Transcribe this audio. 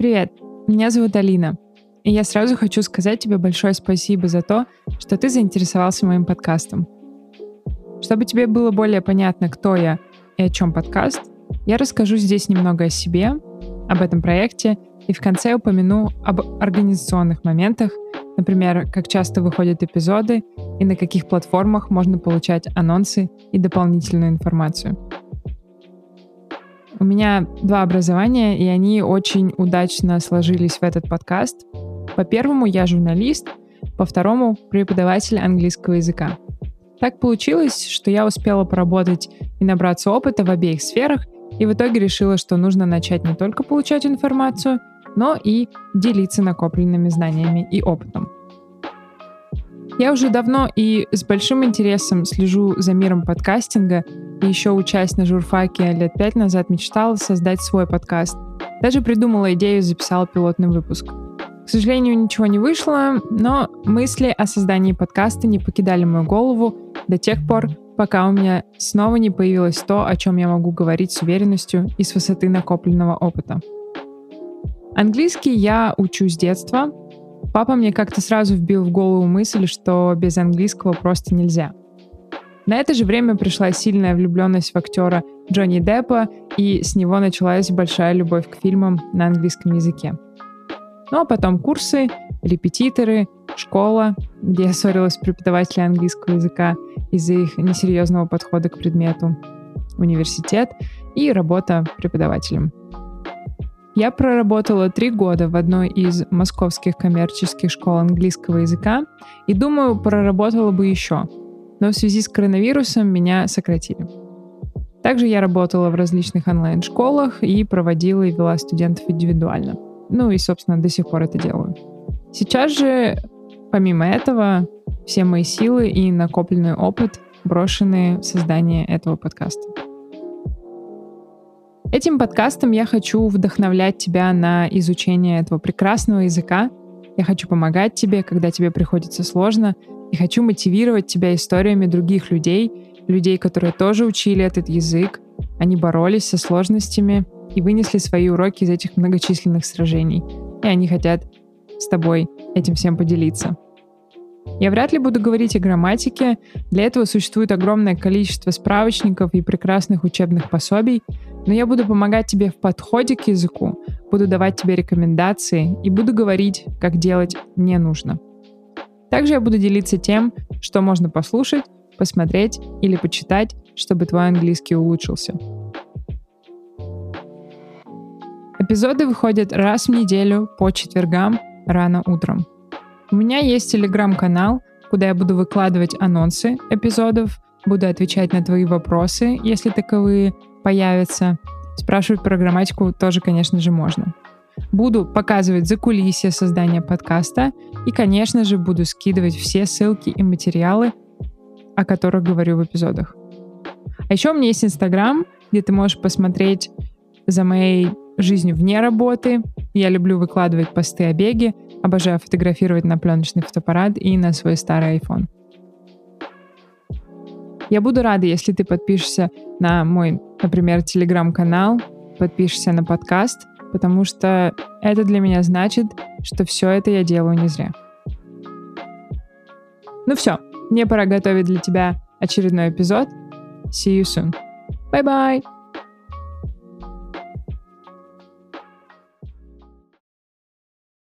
Привет, меня зовут Алина. И я сразу хочу сказать тебе большое спасибо за то, что ты заинтересовался моим подкастом. Чтобы тебе было более понятно, кто я и о чем подкаст, я расскажу здесь немного о себе, об этом проекте и в конце упомяну об организационных моментах, например, как часто выходят эпизоды и на каких платформах можно получать анонсы и дополнительную информацию. У меня два образования, и они очень удачно сложились в этот подкаст. По первому я журналист, по второму преподаватель английского языка. Так получилось, что я успела поработать и набраться опыта в обеих сферах, и в итоге решила, что нужно начать не только получать информацию, но и делиться накопленными знаниями и опытом. Я уже давно и с большим интересом слежу за миром подкастинга, и еще учась на журфаке лет пять назад мечтала создать свой подкаст. Даже придумала идею и записала пилотный выпуск. К сожалению, ничего не вышло, но мысли о создании подкаста не покидали мою голову до тех пор, пока у меня снова не появилось то, о чем я могу говорить с уверенностью и с высоты накопленного опыта. Английский я учу с детства. Папа мне как-то сразу вбил в голову мысль, что без английского просто нельзя. На это же время пришла сильная влюбленность в актера Джонни Деппа, и с него началась большая любовь к фильмам на английском языке. Ну а потом курсы, репетиторы, школа, где я ссорилась с преподавателем английского языка из-за их несерьезного подхода к предмету, университет и работа преподавателем. Я проработала три года в одной из московских коммерческих школ английского языка и думаю, проработала бы еще. Но в связи с коронавирусом меня сократили. Также я работала в различных онлайн-школах и проводила и вела студентов индивидуально. Ну и, собственно, до сих пор это делаю. Сейчас же, помимо этого, все мои силы и накопленный опыт брошены в создание этого подкаста. Этим подкастом я хочу вдохновлять тебя на изучение этого прекрасного языка. Я хочу помогать тебе, когда тебе приходится сложно, и хочу мотивировать тебя историями других людей, людей, которые тоже учили этот язык, они боролись со сложностями и вынесли свои уроки из этих многочисленных сражений. И они хотят с тобой этим всем поделиться. Я вряд ли буду говорить о грамматике. Для этого существует огромное количество справочников и прекрасных учебных пособий, но я буду помогать тебе в подходе к языку, буду давать тебе рекомендации и буду говорить, как делать не нужно. Также я буду делиться тем, что можно послушать, посмотреть или почитать, чтобы твой английский улучшился. Эпизоды выходят раз в неделю по четвергам рано утром. У меня есть телеграм-канал, куда я буду выкладывать анонсы эпизодов, буду отвечать на твои вопросы, если таковые появятся. Спрашивать про грамматику тоже, конечно же, можно. Буду показывать за кулисье создания подкаста и, конечно же, буду скидывать все ссылки и материалы, о которых говорю в эпизодах. А еще у меня есть Инстаграм, где ты можешь посмотреть за моей жизнью вне работы. Я люблю выкладывать посты о беге, обожаю фотографировать на пленочный фотоаппарат и на свой старый iPhone. Я буду рада, если ты подпишешься на мой, например, телеграм-канал, подпишешься на подкаст, потому что это для меня значит, что все это я делаю не зря. Ну все, мне пора готовить для тебя очередной эпизод. See you soon. Bye-bye!